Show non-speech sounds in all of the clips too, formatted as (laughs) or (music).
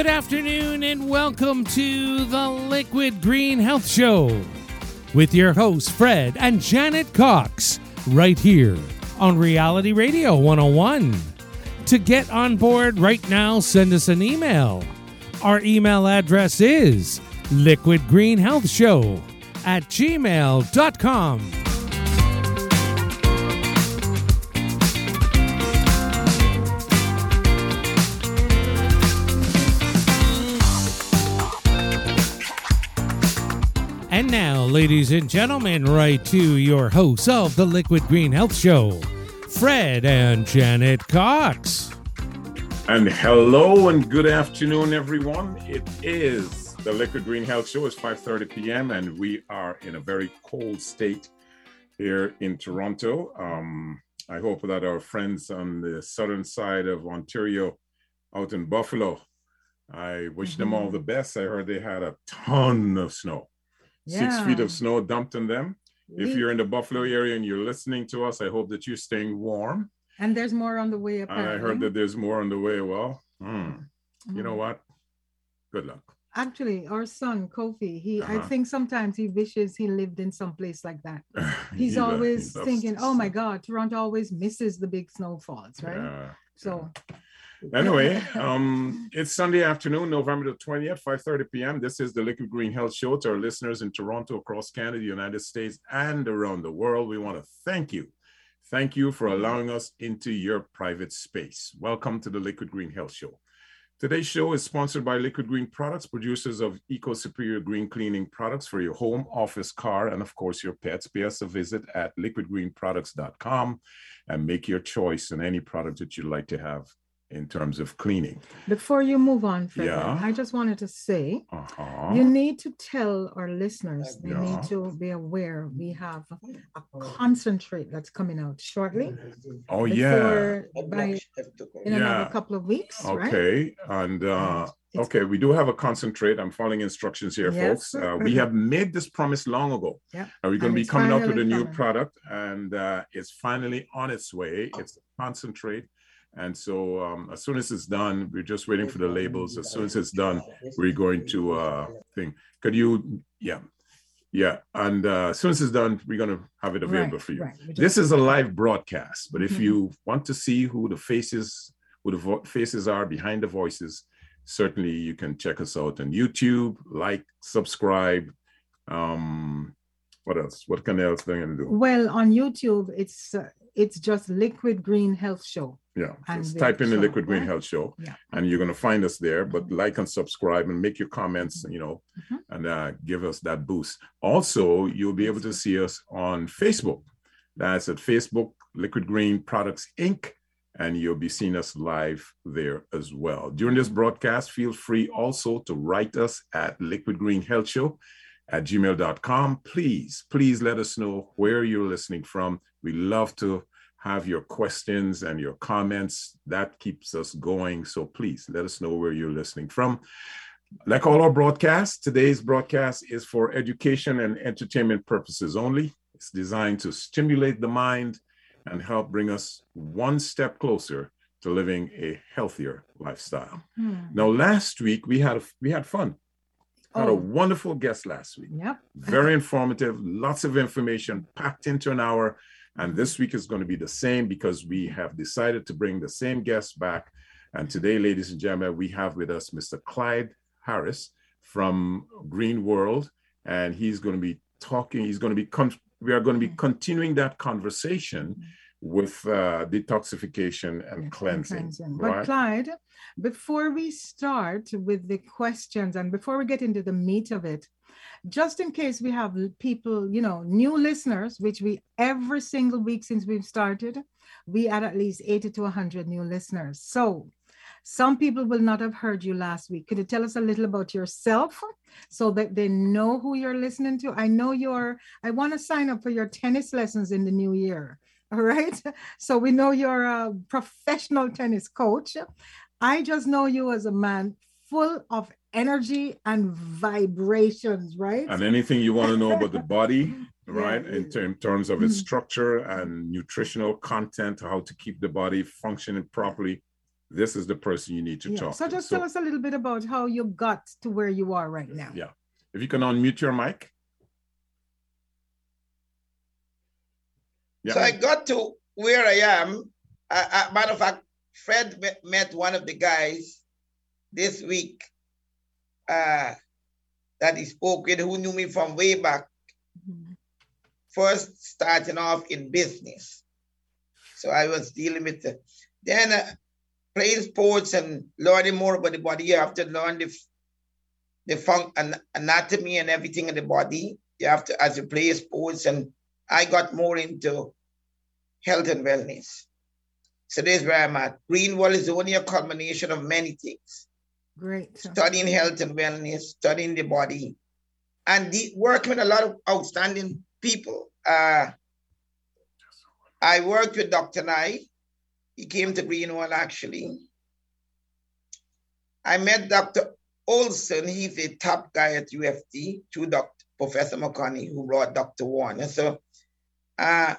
Good afternoon and welcome to the Liquid Green Health Show with your hosts, Fred and Janet Cox, right here on Reality Radio 101. To get on board right now, send us an email. Our email address is liquidgreenhealthshow at gmail.com. And now, ladies and gentlemen, right to your hosts of the Liquid Green Health Show, Fred and Janet Cox. And hello and good afternoon, everyone. It is the Liquid Green Health Show. It's 5:30 p.m. and we are in a very cold state here in Toronto. Um, I hope that our friends on the southern side of Ontario, out in Buffalo, I wish them all the best. I heard they had a ton of snow six feet of snow dumped on them. If you're in the Buffalo area and you're listening to us, I hope that you're staying warm. And there's more on the way. Apparently. I heard that there's more on the way. Well, hmm, you know what? Good luck. Actually, our son Kofi, he I Uh-huh. think sometimes he wishes he lived in some place like that. (laughs) He's He always loves thinking, "Oh my. God, Toronto always misses the big snowfalls, right?" Yeah. So Anyway, (laughs) um, it's Sunday afternoon, November the 20th, 5:30 p.m. This is the Liquid Green Health Show. To our listeners in Toronto, across Canada, the United States, and around the world, we want to thank you. Thank you for allowing us into your private space. Welcome to the Liquid Green Health Show. Today's show is sponsored by Liquid Green Products, producers of Eco Superior Green Cleaning products for your home, office, car, and of course your pets. Pay us a visit at liquidgreenproducts.com and make your choice on any product that you'd like to have in terms of cleaning. before you move on, Fred, Yeah. I just wanted to say Uh-huh. you need to tell our listeners they Yeah. need to be aware we have a concentrate that's coming out shortly. oh yeah. by in another couple of weeks, right? Okay. And uh It's- okay, we do have a concentrate. I'm following instructions here, Yes. folks. Uh, we have made this promise long ago. (laughs) Yeah. And we're going to be coming out with a new coming. product, and uh, it's finally on its way. It's a concentrate. And so um, as soon as it's done, we're just waiting for the labels. As soon as it's done, we're going to uh thing. Could you yeah. Yeah. And uh, as soon as it's done, we're gonna have it available Right, for you. right. This is a live broadcast, but if Mhm. you want to see who the faces, who the vo- faces are behind the voices, certainly you can check us out on YouTube, like, subscribe. Um, what else? What can else thing to do? Well, on YouTube, it's uh, it's just Liquid Green Health Show. Yeah, And just type in the Liquid Green right? Health Show, Yeah. and you're gonna find us there. But like and subscribe and make your comments, you know, Mhm. and uh, give us that boost. Also, you'll be able to see us on Facebook. That's at Facebook Liquid Green Products Inc. And you'll be seeing us live there as well. During this broadcast, feel free also to write us at Liquid Green Health Show at gmail.com. Please, please let us know where you're listening from. We love to have your questions and your comments. That keeps us going. So please let us know where you're listening from. Like all our broadcasts, today's broadcast is for education and entertainment purposes only. It's designed to stimulate the mind and help bring us one step closer to living a healthier lifestyle. Hmm. Now, last week we had we had fun. Had a Oh. wonderful guest last week. Yep. Very informative, lots of information packed into an hour. And this week is going to be the same because we have decided to bring the same guest back. And today, ladies and gentlemen, we have with us Mr. Clyde Harris from Green World. And he's going to be talking, he's going to be, con- we are going to be mm. continuing that conversation mm. With uh, detoxification and cleansing. cleansing. But Clyde, before we start with the questions and before we get into the meat of it, just in case we have people, you know, new listeners, which we every single week since we've started, we add at least 80 to 100 new listeners. So some people will not have heard you last week. Could you tell us a little about yourself so that they know who you're listening to? I know you're, I want to sign up for your tennis lessons in the new year. (laughs) All right. So we know you're a professional tennis coach. I just know you as a man full of energy and vibrations, right? And anything you want to know about the body, (laughs) right? Yeah. In, ter- in, terms of its mm-hmm. structure and nutritional content, how to keep the body functioning properly, this is the person you need to yeah. talk so to. just so, tell us a little bit about how you got to where you are right now. Yeah. If you can unmute your mic. Yeah. So I got to where I am. Uh, uh, matter of fact, Fred met, one of the guys this week uh, that he spoke with who knew me from way back. Mm-hmm. First starting off in business. So I was dealing with the, then uh, playing sports and learning more about the body. You have to learn the, the fun, anatomy and everything in the body. You have to, as you play sports, and I got more into health and wellness. So this is where I'm at. Green World is only a culmination of many things. Great. Studying health and wellness, studying the body, and the, working with a lot of outstanding people. Uh, I worked with Dr. Nye. He came to Green World actually. I met Dr. Olson. He's a top guy at U of T, to Dr. Professor McConney, who brought Dr. Warner. So uh,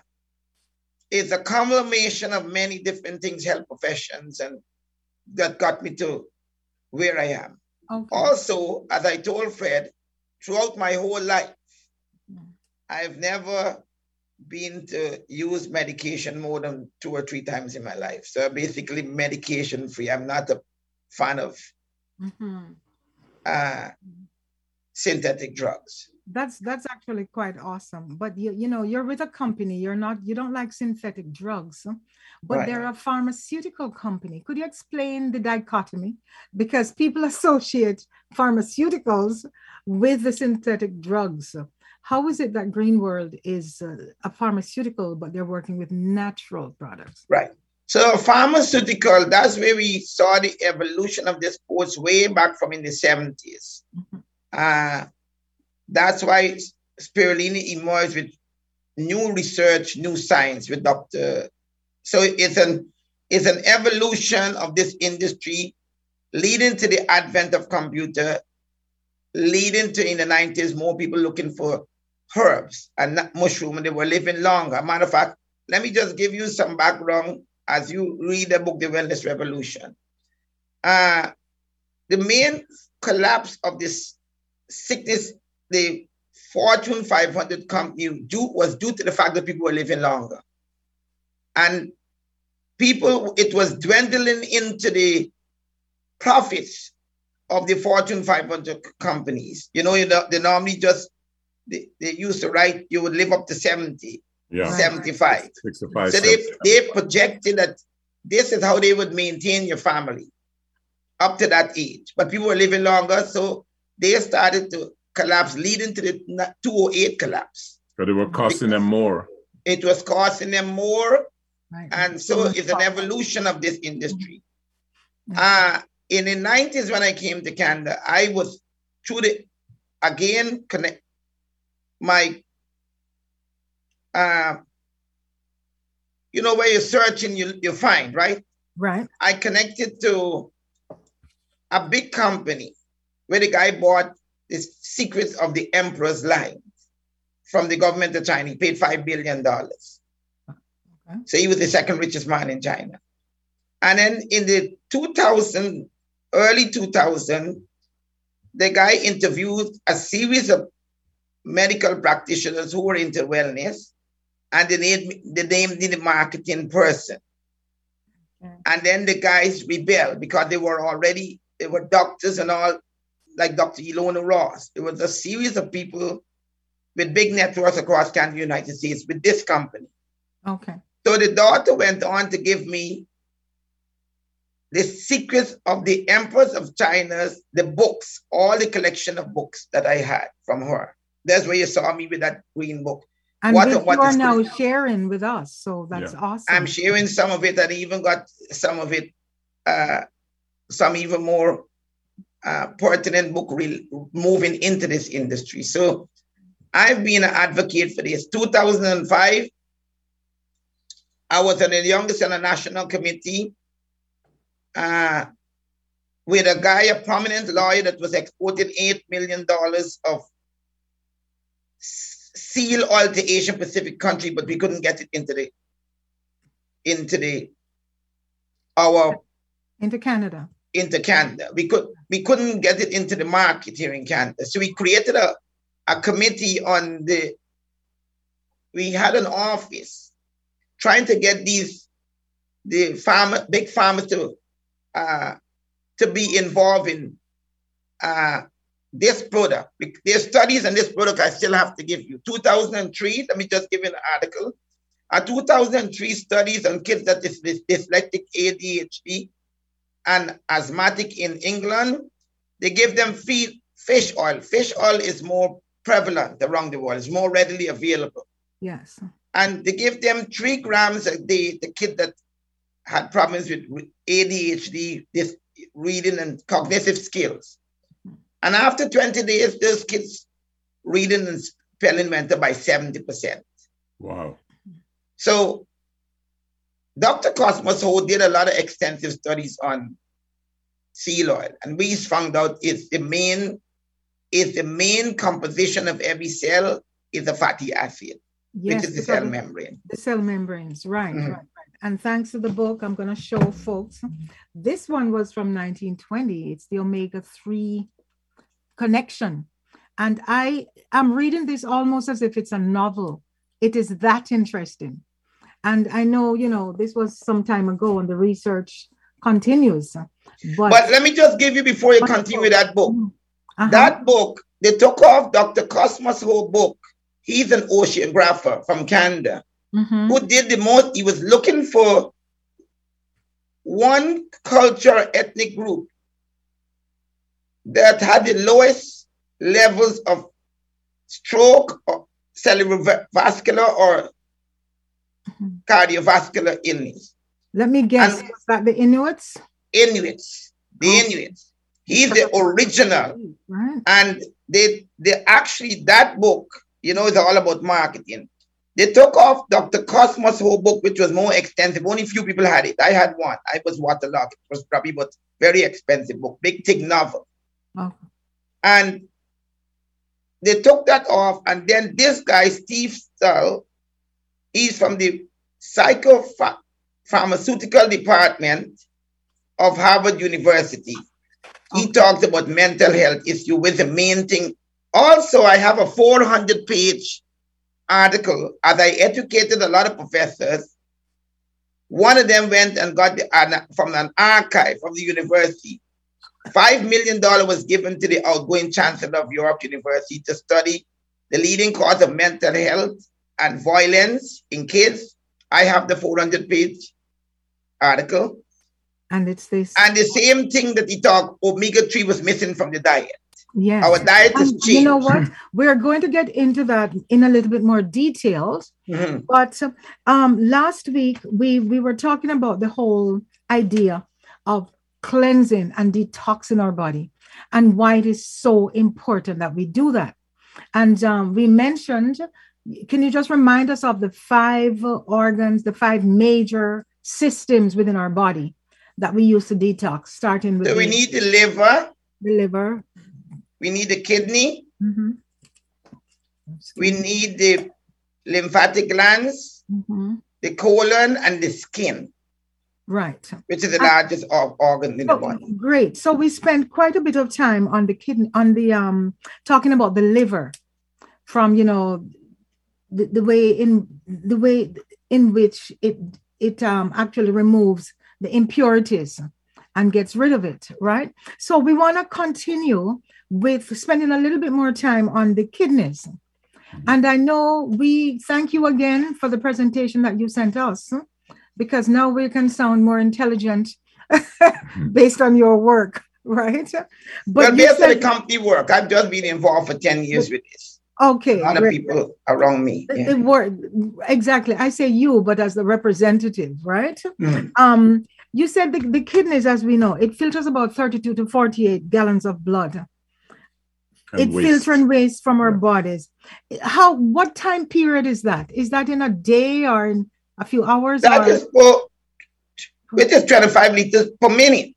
it's a combination of many different things, health professions, and that got me to where I am. Okay. Also, as I told Fred, throughout my whole life, I've never been to use medication more than two or three times in my life. So basically, medication free. I'm not a fan of mm-hmm. uh, synthetic drugs that's that's actually quite awesome. But you you know you're with a company you're not you don't like synthetic drugs but right. they're a pharmaceutical company. Could you explain the dichotomy? Because people (laughs) associate pharmaceuticals with the synthetic drugs. How is it that green world is uh, a pharmaceutical but they're working with natural products? Right. So pharmaceutical that's where we saw the evolution of this sports way back from in the 70s mm-hmm. uh, that's why Spirulina emerged with new research, new science with Dr. So it's an it's an evolution of this industry leading to the advent of computer, leading to in the 90s more people looking for herbs and mushroom and they were living longer. Matter of fact, let me just give you some background as you read the book, The Wellness Revolution. Uh, the main collapse of this sickness the Fortune 500 company due, was due to the fact that people were living longer. And people, it was dwindling into the profits of the Fortune 500 companies. You know, you know they normally just, they, they used to write, you would live up to 70, yeah. 75. 65, so they, they projected that this is how they would maintain your family up to that age. But people were living longer, so they started to collapse leading to the 208 collapse. But it was costing them more. It was costing them more. Right. And so it's an evolution of this industry. Uh, in the 90s, when I came to Canada, I was through the, again, connect my, uh, you know, where you're searching, you, you find, right? Right. I connected to a big company where the guy bought the secrets of the emperor's line from the government of China. He paid $5 billion. Okay. So he was the second richest man in China. And then in the 2000, early 2000, the guy interviewed a series of medical practitioners who were into wellness. and they named they named the marketing person. Okay. And then the guys rebelled because they were already they were doctors and all, like Dr. Ilona Ross. It was a series of people with big networks across Canada, United States, with this company. Okay. So the daughter went on to give me the secrets of the Empress of China's, the books, all the collection of books that I had from her. That's where you saw me with that green book. And What- what you are now good? sharing with us. So that's awesome. I'm sharing some of it and even got some of it, uh, some even more uh, pertinent book re- moving into this industry. So I've been an advocate for this. 2005, I was on the youngest on the national committee uh, with a guy, a prominent lawyer that was exporting $8 million of seal oil to Asian Pacific country, but we couldn't get it into the into the our Into Canada. Into Canada. We could we couldn't get it into the market here in Canada. So we created a, a committee on the we had an office trying to get these the farmer big farmers to uh, to be involved in uh, this product. There's studies on this product I still have to give you. 2003, let me just give you an article. A 2003 studies on kids that is dys- dyslexic ADHD and asthmatic in England, they give them feed fish oil. Fish oil is more prevalent around the world, it's more readily available. Yes. And they give them three grams a day, the kid that had problems with ADHD, this reading and cognitive skills. And after 20 days, those kids' reading and spelling went up by 70%. Wow. So Dr. Cosmos who did a lot of extensive studies on seal oil, and we found out it's the main, it's the main composition of every cell is a fatty acid, Yes. which is the cell membrane. The cell membranes. Right, Mhm. right, right. And thanks to the book, I'm going to show folks. This one was from 1920. It's the omega 3 connection. And I am reading this almost as if it's a novel. It is that interesting. And I know, you know, this was some time ago and the research continues. But, But let me just give you before you continue with that book. Uh-huh. That book, they took off Dr. Cosmos whole book. He's an oceanographer from Canada. Mhm. who did the most. He was looking for one culture, ethnic group that had the lowest levels of stroke or cerebrovascular or Mhm. cardiovascular illness. Let me guess, and- was that the Inuits? Inuits, the Oh. Inuits. He's the original. Right. And they they actually that book, you know, is all about marketing. They took off Dr. Cosmos' whole book, which was more extensive. Only few people had it. I had one. I was waterlogged. It was probably but very expensive book, big thick novel. Oh. And they took that off, and then this guy, Steve Stull, he's from the psychopharmaceutical department of Harvard University. He Okay. talked about mental health issue with the main thing. Also, I have a 400 page article as I educated a lot of professors. One of them went and got the, from an archive from the university. Five million dollars was given to the outgoing chancellor of Europe University to study the leading cause of mental health and violence in kids. I have the 400 page article. And it's this. And the same thing that he talked, omega 3 was missing from the diet. yes. Our diet And changed. you know what? We're going to get into that in a little bit more details. Mhm. But um, last week we we were talking about the whole idea of cleansing and detoxing our body, and why it is so important that we do that. And um, we mentioned. Can you just remind us of the five organs, the five major systems within our body that we use to detox, starting with So we the, need the liver, the liver. we need the kidney, Mhm. we need the lymphatic glands, Mhm. the colon, and the skin, Right. which is the Ah. largest or- organ in the body. great. So we spent quite a bit of time on the kidney, on the um, talking about the liver, from you know, the, the way in the way in which it it um, actually removes the impurities and gets rid of it, right? So we want to continue with spending a little bit more time on the kidneys. And I know we thank you again for the presentation that you sent us because now we can sound more intelligent (laughs) based on your work, (laughs) right? But well, based said, on the company work, I've just been involved for 10 years with this. Okay. A lot of people around me. Yeah. Were, exactly. I say you, but as the representative, right? Mm. Um, you said the, the kidneys, as we know, it filters about 32 to 48 gallons of blood. And it waste. filters and waste from our yeah. bodies. How what time period is that? Is that in a day or in a few hours? That or? is for it is 25 liters per minute.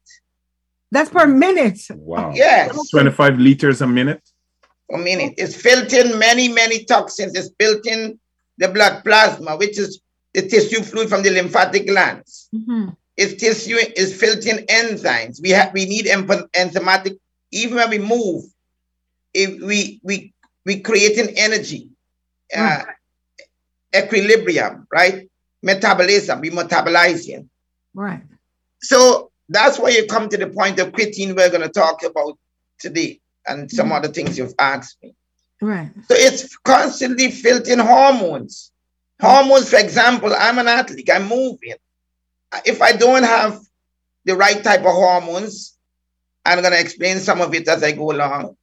That's per minute. Wow. Yes. 25 liters a minute? A minute. It's filtering many, many toxins. It's filtering the blood plasma, which is the tissue fluid from the lymphatic glands. Mm-hmm. It's tissue is filtering enzymes. We have we need enzymatic, even when we move, if we we we creating energy, uh, equilibrium, right? Metabolism, we metabolizing. Right. So that's why you come to the point of creatine we're going to talk about today and some mm-hmm. other things you've asked me. Right. So it's constantly filtering hormones. Hormones, for example, I'm an athlete, I'm moving. If I don't have the right type of hormones, I'm going to explain some of it as I go along.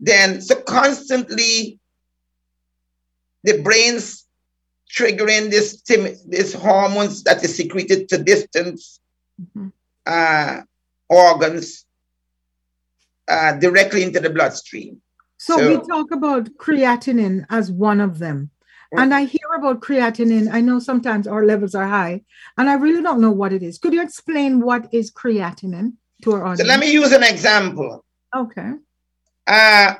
Then, so constantly, the brain's triggering this this hormones that is secreted to distance mm-hmm. uh, organs uh, directly into the bloodstream. So, so, we talk about creatinine as one of them. And I hear about creatinine. I know sometimes our levels are high, and I really don't know what it is. Could you explain what is creatinine to our audience? So let me use an example. Okay. Uh,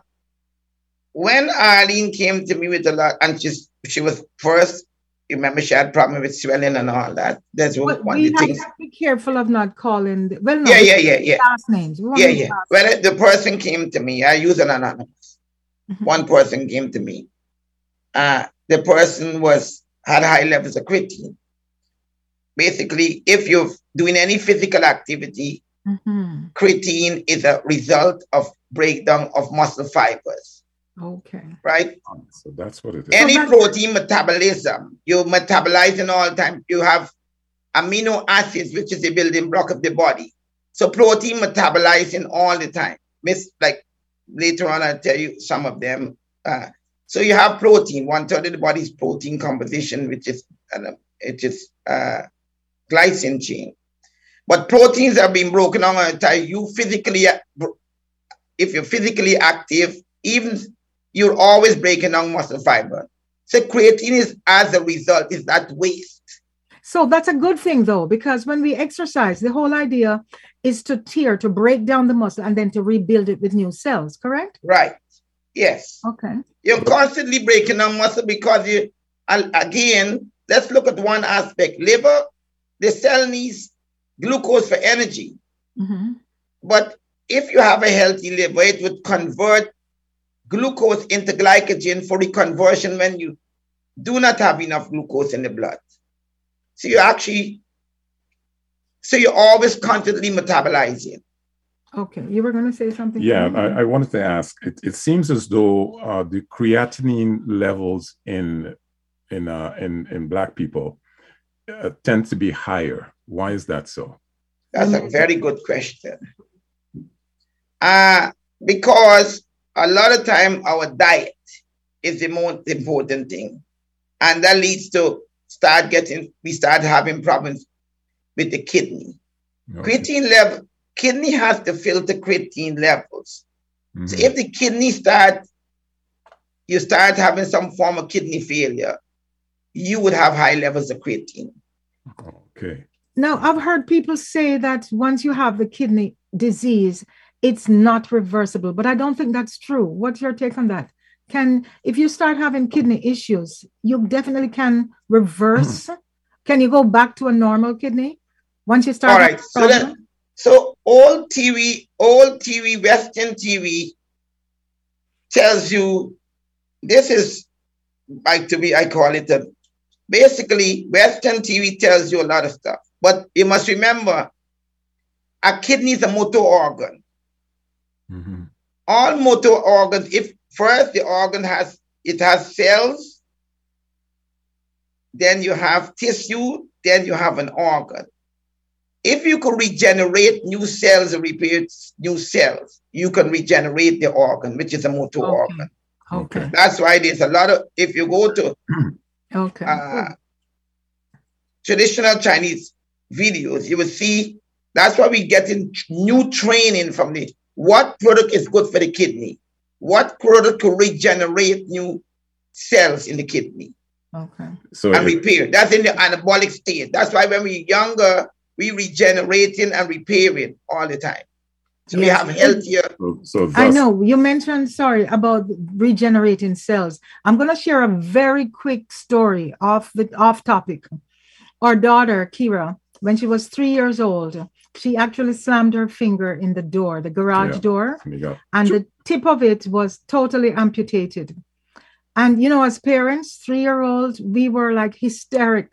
when Arlene came to me with a lot, and she's, she was first, remember she had problem with swelling and all that. That's but one of the things. be careful of not calling. The, well, no, yeah, yeah, yeah, yeah. Last names. Yeah, yeah. When the person came to me, I use an anonymous. Mm-hmm. One person came to me. Uh, the person was had high levels of creatine. Basically, if you're doing any physical activity, mm-hmm. creatine is a result of breakdown of muscle fibers. Okay. Right? So that's what it is. Any protein metabolism, you're metabolizing all the time. You have amino acids, which is the building block of the body. So protein metabolizing all the time. Miss like later on I'll tell you some of them. Uh, so you have protein, one third of the body's protein composition, which is uh, it is uh, glycine chain. But proteins are being broken down at time. You physically, if you're physically active, even you're always breaking down muscle fiber. So creatine is as a result is that waste. So that's a good thing though, because when we exercise, the whole idea is to tear, to break down the muscle and then to rebuild it with new cells, correct? Right. Yes. Okay. You're constantly breaking down muscle because you, again, let's look at one aspect. Liver, the cell needs glucose for energy. Mm-hmm. But if you have a healthy liver, it would convert glucose into glycogen for reconversion when you do not have enough glucose in the blood. So you actually, so you're always constantly metabolizing. Okay, you were going to say something. Yeah, I, I, wanted to ask. It, it seems as though uh, the creatinine levels in in uh, in in black people uh, tend to be higher. Why is that so? That's a very good question. Uh, because a lot of time our diet is the most important thing, and that leads to start getting we start having problems with the kidney. Okay. Creatine level kidney has to filter creatine levels. Mm-hmm. So if the kidney start, you start having some form of kidney failure, you would have high levels of creatine. Okay. Now, I've heard people say that once you have the kidney disease, it's not reversible, but I don't think that's true. What's your take on that? Can, if you start having kidney issues, you definitely can reverse. Mm-hmm. can you go back to a normal kidney once you start? All right. So then, so all TV, all TV, Western TV tells you this is like to be, I call it a, basically Western TV tells you a lot of stuff. But you must remember, a kidney is a motor organ. Mm-hmm. All motor organs, if first the organ has it has cells, then you have tissue, then you have an organ. If you can regenerate new cells and repair new cells, you can regenerate the organ, which is a motor Okay. organ. Okay. That's why there's a lot of, if you go to (clears throat) Okay. uh, traditional Chinese videos, you will see that's why we getting new training from the what product is good for the kidney, what product can regenerate new cells in the kidney okay. So and it- repair. That's in the anabolic state. That's why when we're younger, we regenerating and repairing all the time. So we have healthier. so, so I know you mentioned, sorry, about regenerating cells. I'm going to share a very quick story off the off topic. Our daughter, Kira, when she was three years old, she actually slammed her finger in the door, the garage Yeah. door, and the tip of it was totally amputated. And you know, as parents, three year old, we were like hysteric.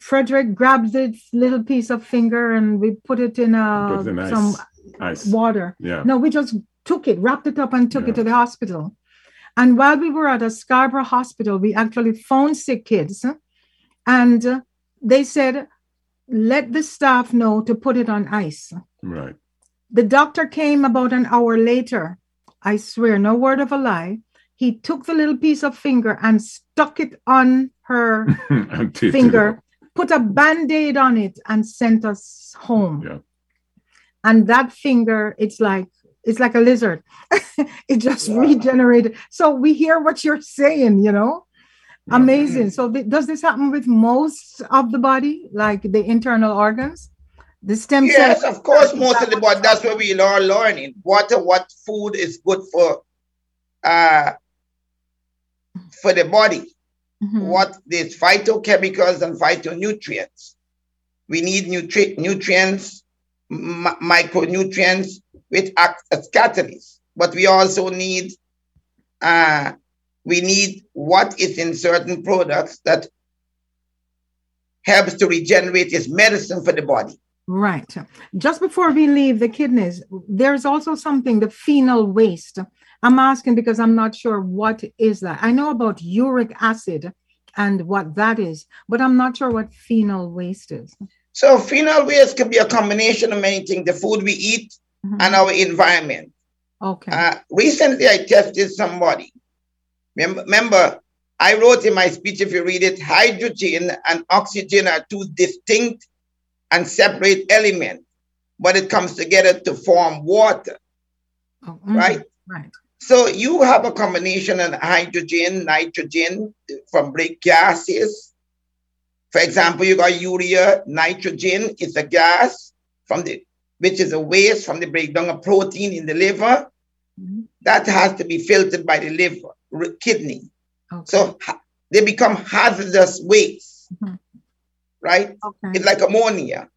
Frederick grabbed this little piece of finger and we put it in a it in ice. some Nice. water. Yeah. No, we just took it, wrapped it up, and took Yeah. it to the hospital. And while we were at a Scarborough hospital, we actually phoned sick kids and uh, they said, let the staff know to put it on ice. Right. The doctor came about an hour later. I swear, no word of a lie. He took the little piece of finger and stuck it on her And tasted it. finger, put a band aid on it, and sent us home. Yeah. And that finger, it's like it's like a lizard. (laughs) it just Wow. regenerated. So we hear what you're saying, you know. Amazing. So th- does this happen with most of the body, like the internal organs? The stem Yes, cells? of course, most of the body. That's where we are learning what what food is good for uh for the body. Mhm. What there's phytochemicals and phytonutrients. We need nutri- nutrients, m- micronutrients, which act as catalysts. But we also need uh we need what is in certain products that helps to regenerate as medicine for the body. Right. Just before we leave the kidneys, there's also something, the phenol waste. I'm asking because I'm not sure what is that. I know about uric acid and what that is, but I'm not sure what phenol waste is. So phenol waste could be a combination of many things: the food we eat Mhm. and our environment. Okay. Uh, recently, I tested somebody. Remember, I wrote in my speech, if you read it, hydrogen and oxygen are two distinct and separate elements, but it comes together to form water, Oh, mhm. right? Right. So you have a combination of hydrogen, nitrogen from break gases. For example, you got urea, nitrogen is a gas from the which is a waste from the breakdown of protein in the liver. Mhm. That has to be filtered by the liver, kidney. Okay. So ha- they become hazardous waste, Mhm. right? okay. It's like ammonia.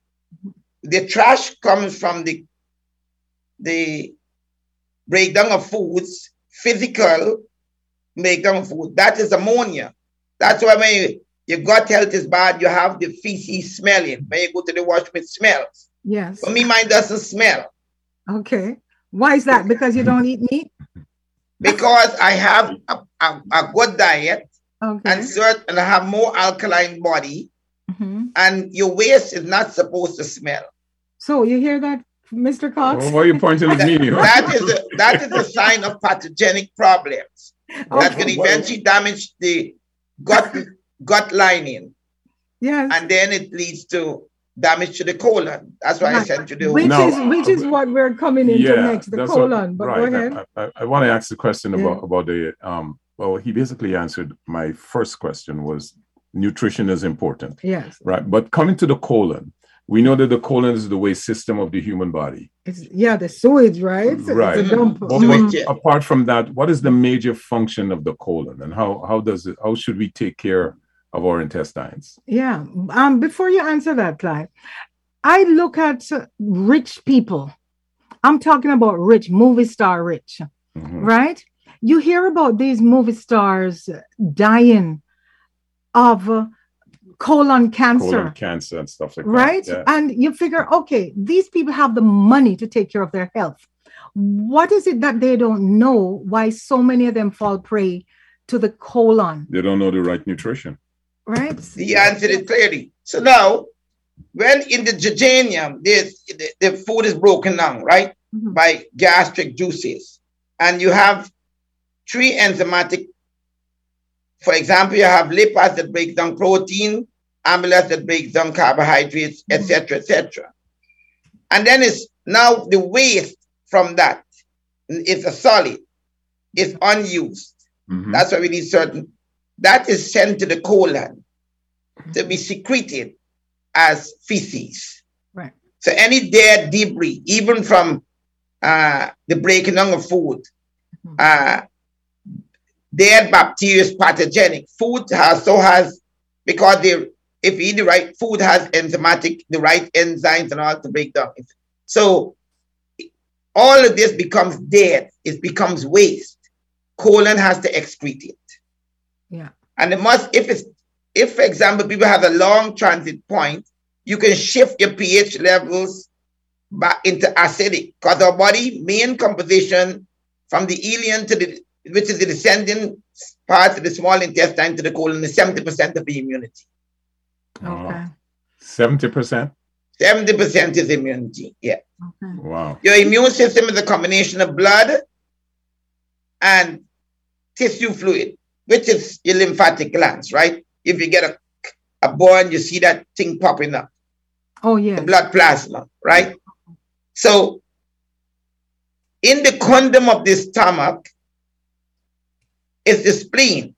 The trash comes from the the breakdown of foods, physical breakdown of food. That is ammonia. That's why when you, your gut health is bad, you have the feces smelling. When you go to the washroom, it smells. yes. For me, mine doesn't smell Okay. Why is that? Because you don't eat meat? Because I have a, a, a good diet Okay. and cert, and I have more alkaline body, Mhm. and your waste is not supposed to smell. So you hear that, Mr. Cox? Well, why are you pointing at me? (laughs) That is a, that is a sign of pathogenic problems. that can eventually damage the gut gut lining, Yes. and then it leads to damage to the colon. That's why I Right. sent you the which Now- is which is what we're coming into next, the that's what- colon. but right. go ahead. I, I, I want to ask the question Yeah. about about the um. Well, he basically answered my first question was nutrition is important, yes. right? But coming to the colon, we know that the colon is the waste system of the human body, It's yeah, the sewage, right? Right? It's a dump. But, Sewage, but Mhm. yeah. apart from that, what is the major function of the colon, and how how does it? How should we take care of our intestines? Yeah. Um, before you answer that, Clyde, I look at rich people. I'm talking about rich, movie star rich, Mhm. right? you hear about these movie stars dying of uh, colon cancer. Colon cancer and stuff like right? that. Yeah. And you figure, okay, these people have the money to take care of their health. What is it that they don't know why so many of them fall prey to the colon, They don't know the right nutrition. Right? The answer is clearly. So now, when in the jejunum, there's, the, the food is broken down, right, Mhm. by gastric juices. And you have three enzymatic, for example, you have lipase that breaks down protein, amylase that breaks down carbohydrates, etc., etc. And then it's now the waste from that is a solid, is unused. Mhm. That's why we need certain. That is sent to the colon to be secreted as feces. Right. So any dead debris, even from uh, the breaking down of food, Mhm. uh, dead bacteria is pathogenic. Food also has because they, if you eat the right food, has enzymatic, the right enzymes and all to break down. So all of this becomes dead. It becomes waste. Colon has to excrete it. Yeah. And it must, if it's, if for example, people have a long transit point, you can shift your pH levels back into acidic because our body main composition from the ileum to the, which is the descending part of the small intestine to the colon is 70% of the immunity. Okay. Seventy percent. 70% is immunity. Yeah. Okay. Wow. Your immune system is a combination of blood and tissue fluid, which is your lymphatic glands, right? If you get a, a burn, you see that thing popping up, Oh yeah. the yeah. blood plasma, right? So, in the condom of the stomach is the spleen.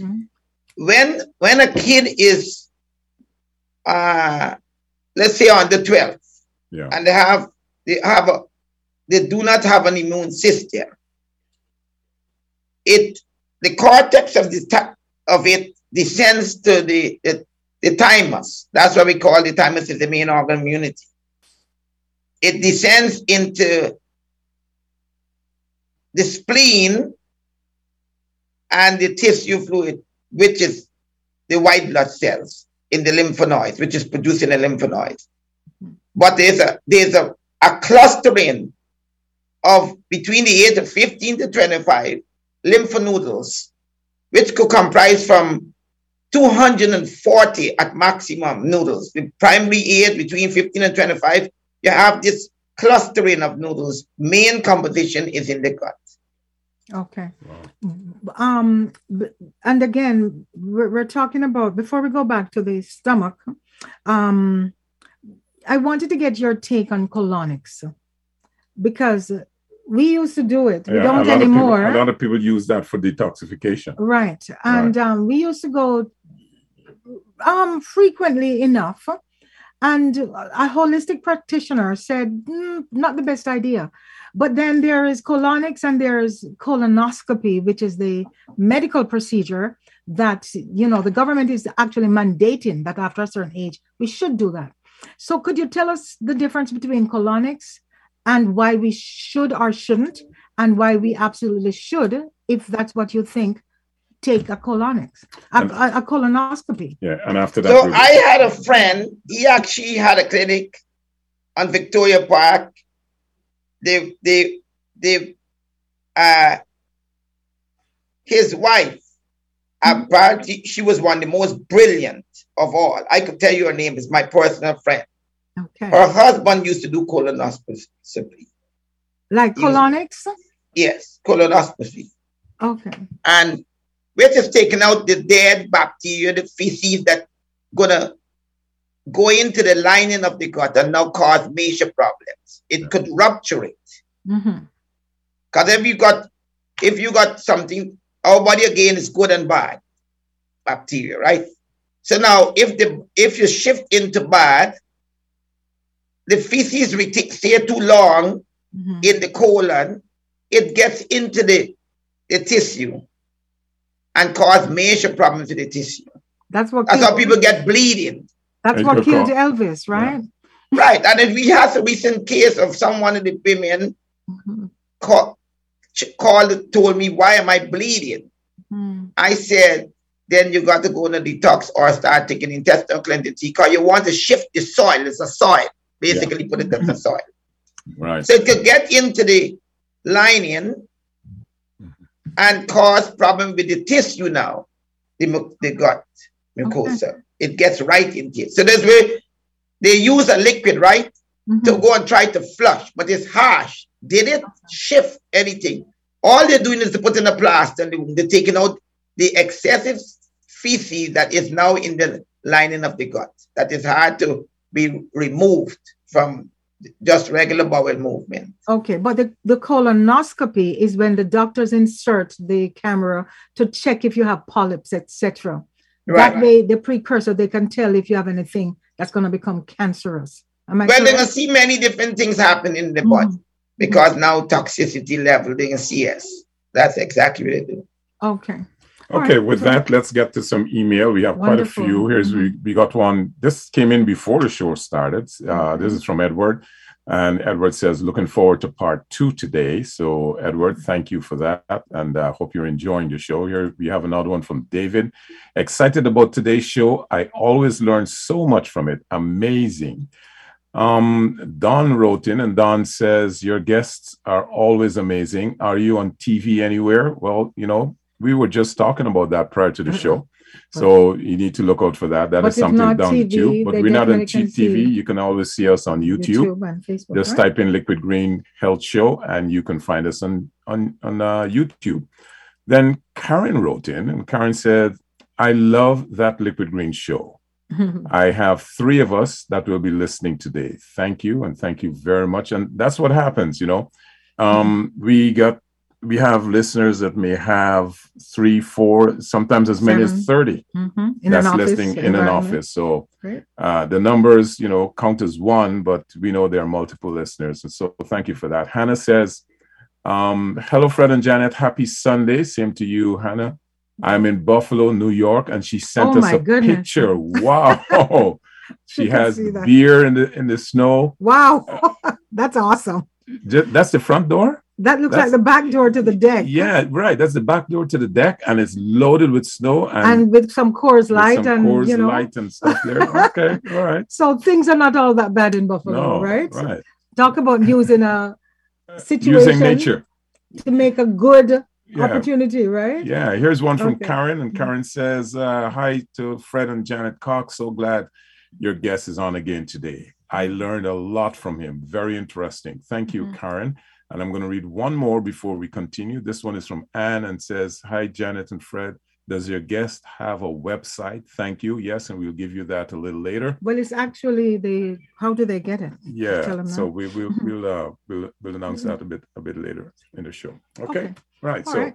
Mhm. When when a kid is, uh, let's say on the 12th, Yeah. and they have they have a they do not have an immune system. It the cortex of the of it descends to the, the the thymus. That's what we call the thymus is the main organ of immunity. It descends into the spleen and the tissue fluid, which is the white blood cells in the lymph nodes, which is producing the lymph but there's a there's a, a clustering of between the age of 15 to 25 lymph nodules, which could comprise from 240 at maximum nodules. The primary age between 15 and 25, you have this clustering of nodules. Main composition is in the gut. Okay. Wow. Um, and again, we're, we're talking about before we go back to the stomach. Um, I wanted to get your take on colonics because we used to do it. We Yeah, a don't of people- anymore. a lot of people use that for detoxification. Right. And um, we used to go um, frequently enough. And a holistic practitioner said, "Mm, not the best idea. But then there is colonics and there's colonoscopy, which is the medical procedure that, you know, the government is actually mandating that after a certain age, we should do that. So could you tell us the difference between colonics and why we should or shouldn't, and why we absolutely should, if that's what you think, take a colonics, a, And- a, a colonoscopy. Yeah, and after that, So we- I had a friend, he actually had a clinic on Victoria Park. They they they uh his wife, apparently she was one of the most brilliant of all. I could tell you her name is my personal friend. Okay. Her husband used to do colonoscopy. Like colonics? Yes, colonoscopy. Okay. And we're just taking out the dead bacteria, the feces that gonna go into the lining of the gut and now cause major problems. It could rupture it. Mhm. Because if you got if you got something, our body again is good and bad bacteria, right? So now if the if you shift into bad, the feces reti- stay too long Mhm. in the colon, it gets into the, the tissue and cause major problems with the tissue. That's what That's how people get bleeding. that's It what killed cause- Elvis, right? Right. And then we have a recent case of someone in the women Mhm. caught called, told me, why am I bleeding? Mm. I said, then you got to go on a detox or start taking intestinal cleansing because you want to shift the soil. It's a soil. Basically, put it in the soil. Right. So it could get into the lining and cause problem with the tissue now, the, mu- the gut mucosa. It gets right into it. So there's where they use a liquid, right, Mhm. to go and try to flush, but it's harsh. Did it shift anything? All they're doing is to put in a plaster. and they- They're taking out the excessive feces that is now in the lining of the gut. That is hard to be removed from just regular bowel movement. Okay, but the, the colonoscopy is when the doctors insert the camera to check if you have polyps, etc. That way, the precursor, they can tell if you have anything that's going to become cancerous. Am I Well, they're gonna see many different things happen in the Mhm. body because now toxicity level they can see us. That's exactly what they do. Okay. Okay, right. with that, let's get to some email. We have Wonderful. quite a few. Here's we, we got one. This came in before the show started. Uh, this is from Edward. And Edward says, looking forward to part two today. So, Edward, thank you for that. And I uh, hope you're enjoying the show. Here we have another one from David. Excited about today's show. I always learn so much from it. Amazing. Um, Don wrote in, and Don says, Your guests are always amazing. Are you on TV anywhere? Well, you know, we were just talking about that prior to the show. So you need to look out for that. That But is something down TV, too. But we're not on TV. You can always see us on YouTube. and Facebook. Just right? type in Liquid Green Health Show, and you can find us on on on uh, YouTube. Then Karen wrote in, and Karen said, "I love that Liquid Green show. (laughs) I have three of us that will be listening today. Thank you, and thank you very much. And that's what happens, you know. Um, we got we have listeners that may have three, four, sometimes as many Seven. as thirty Mhm. In that's an office listening in an office. So uh, the numbers, you know, count as one, but we know there are multiple listeners. And so thank you for that. Hannah says, um, hello, Fred and Janet. Happy Sunday. Same to you, Hannah. I'm in Buffalo, New York, and she sent Oh, us a goodness. picture. (laughs) Wow. (laughs) she has beer in the in the snow. Wow, (laughs) that's awesome. Ju- That's the front door? That looks That's- like the back door to the deck. Yeah, right. That's the back door to the deck, and it's loaded with snow and, And with some Coors Light some and Coors you know. Light and stuff there. Okay, (laughs) all right. So things are not all that bad in Buffalo, No, right? Right. Talk about (laughs) using a situation Using nature. to make a good Yeah. opportunity, right? Yeah. Here's one from Okay. Karen, and. Karen says, uh, "Hi to Fred and Janet Cox. So glad your guest is on again today. I learned a lot from him. Very interesting. Thank you, Mhm. Karen." And I'm going to read one more before we continue. This one is from Anne and says, Hi, Janet and Fred. Does your guest have a website? Thank you. Yes, and we'll give you that a little later. Well, it's actually the how do they get it? Yeah. Tell 'em So now. we will Mhm. we'll uh we'll we'll announce that a bit a bit later in the show. Okay. Right. All so right.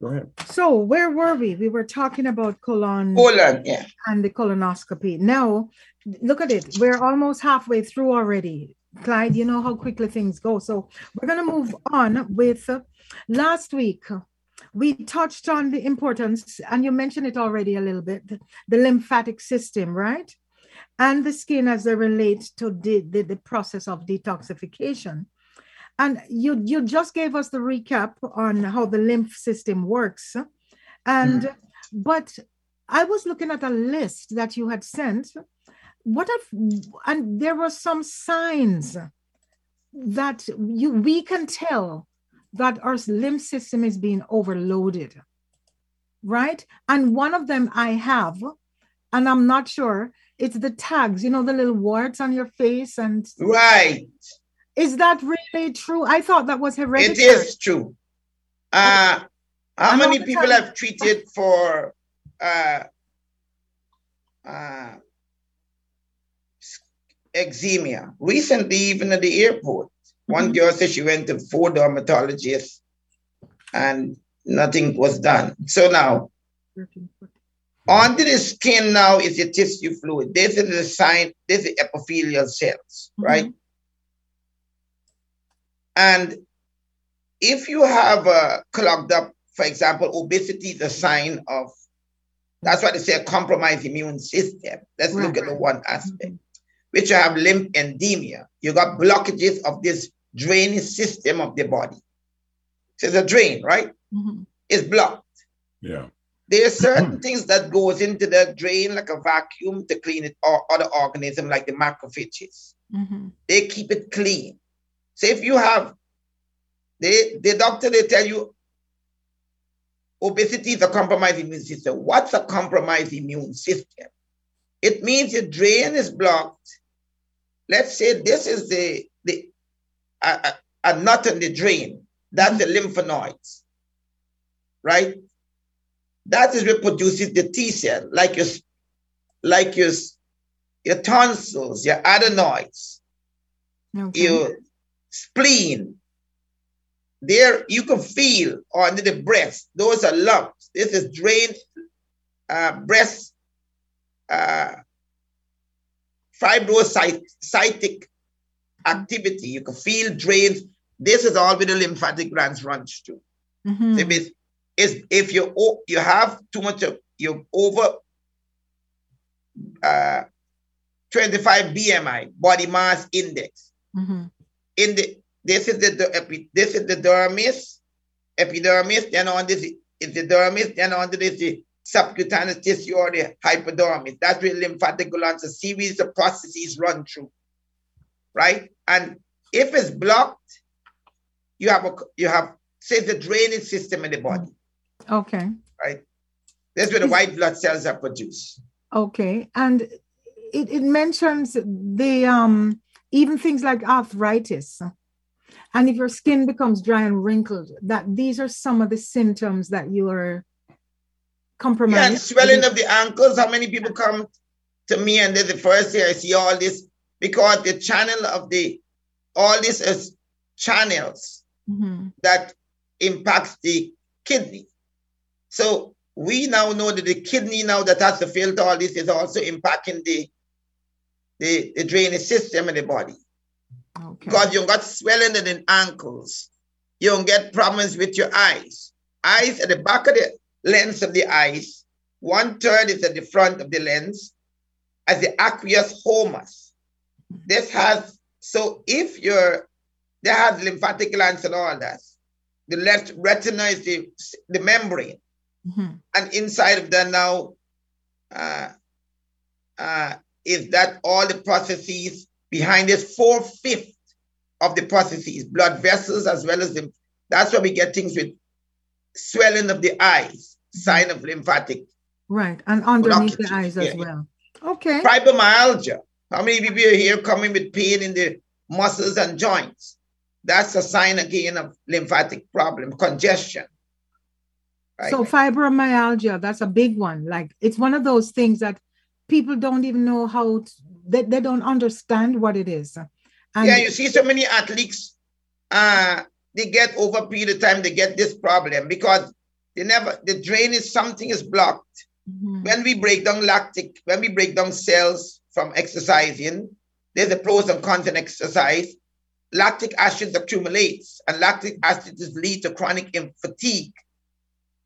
go ahead. So where were we? We were talking about colon Colon, yeah. and the colonoscopy. Now, look at it. We're almost halfway through already. Clyde, you know how quickly things go. So we're going to move on with uh, last week. We touched on the importance, and you mentioned it already a little bit the lymphatic system, right? And the skin as they relate to the, the, the process of detoxification. And you, you just gave us the recap on how the lymph system works. And, but I was looking at a list that you had sent. What if, and there were some signs that you we can tell that our lymph system is being overloaded, right? And one of them I have, and I'm not sure. It's the tags, you know, the little warts on your face, and Right. is that really true? I thought that was It hereditary. is true. Uh, how And many people time- have treated for uh, uh, eczema? Recently, even at the airport, one Mhm. girl said she went to four dermatologists and nothing was done. So now, under the skin now is the tissue fluid. This is the sign, this is epithelial cells, right? Mhm. And if you have a clogged up, for example, obesity is a sign of, that's why they say a compromised immune system. Let's look at the one aspect, which you have lymphedema. You got blockages of this draining system of the body. So it's a drain, right? Mhm. It's blocked. Yeah. There are certain (clears throat) things that goes into the drain like a vacuum to clean it or other organism like the macrophages. Mhm. They keep it clean. So if you have they the doctor they tell you obesity is a compromised immune system. What's a compromised immune system? It means your drain is blocked. Let's say this is the the a, a, a nut in the drain. That's the lymph nodes, right? That is what produces the T cell, like your like your your tonsils, your adenoids, Okay. your spleen. There you can feel under the breast. Those are lumps. This is drained uh, breast uh, fibrocystic activity. You can feel drains. This is all where the lymphatic glands runs to. Mhm. If it's, it's if you you have too much of you over uh, 25 BMI, body mass index. Mhm. In the this is the, this is the dermis, epidermis, then on this is the dermis, then on this is the subcutaneous tissue or the hypodermis. That's where lymphatic glands, a series of processes run through. Right? And if it's blocked, you have a you have say the drainage system in the body, Okay. right? That's where the white blood cells are produced. Okay. And it, it mentions the um even things like arthritis. And if your skin becomes dry and wrinkled, that these are some of the symptoms that you are Yeah, and swelling of the ankles. How many people come to me and they're the first day I see all this because the channel of the all this is channels Mhm. that impacts the kidney. So we now know that the kidney now that has to filter all this is also impacting the the, the drainage system in the body. Okay. Because you got swelling in the ankles. You don't get problems with your eyes. Eyes at the back of the lens of the eyes. One third is at the front of the lens as the aqueous humor. This has, so if you're, they have lymphatic glands and all that. The left retina is the, the membrane. Mhm. And inside of that now uh, uh, is that all the processes behind this four fifth of the processes, blood vessels as well as the. That's why we get things with swelling of the eyes, sign of lymphatic Right. And underneath the eyes as yeah. well. Okay. fibromyalgia. How many people are here coming with pain in the muscles and joints? That's a sign again of lymphatic problem, congestion. Right? So fibromyalgia, that's a big one. Like it's one of those things that people don't even know how to, they, they don't understand what it is. And yeah, you see so many athletes, uh, they get over a period of time, they get this problem because they never, the drain is something is blocked. Mhm. When we break down lactic, when we break down cells from exercising, there's a pros and cons in exercise. Lactic acid accumulates, and lactic acid is lead to chronic fatigue.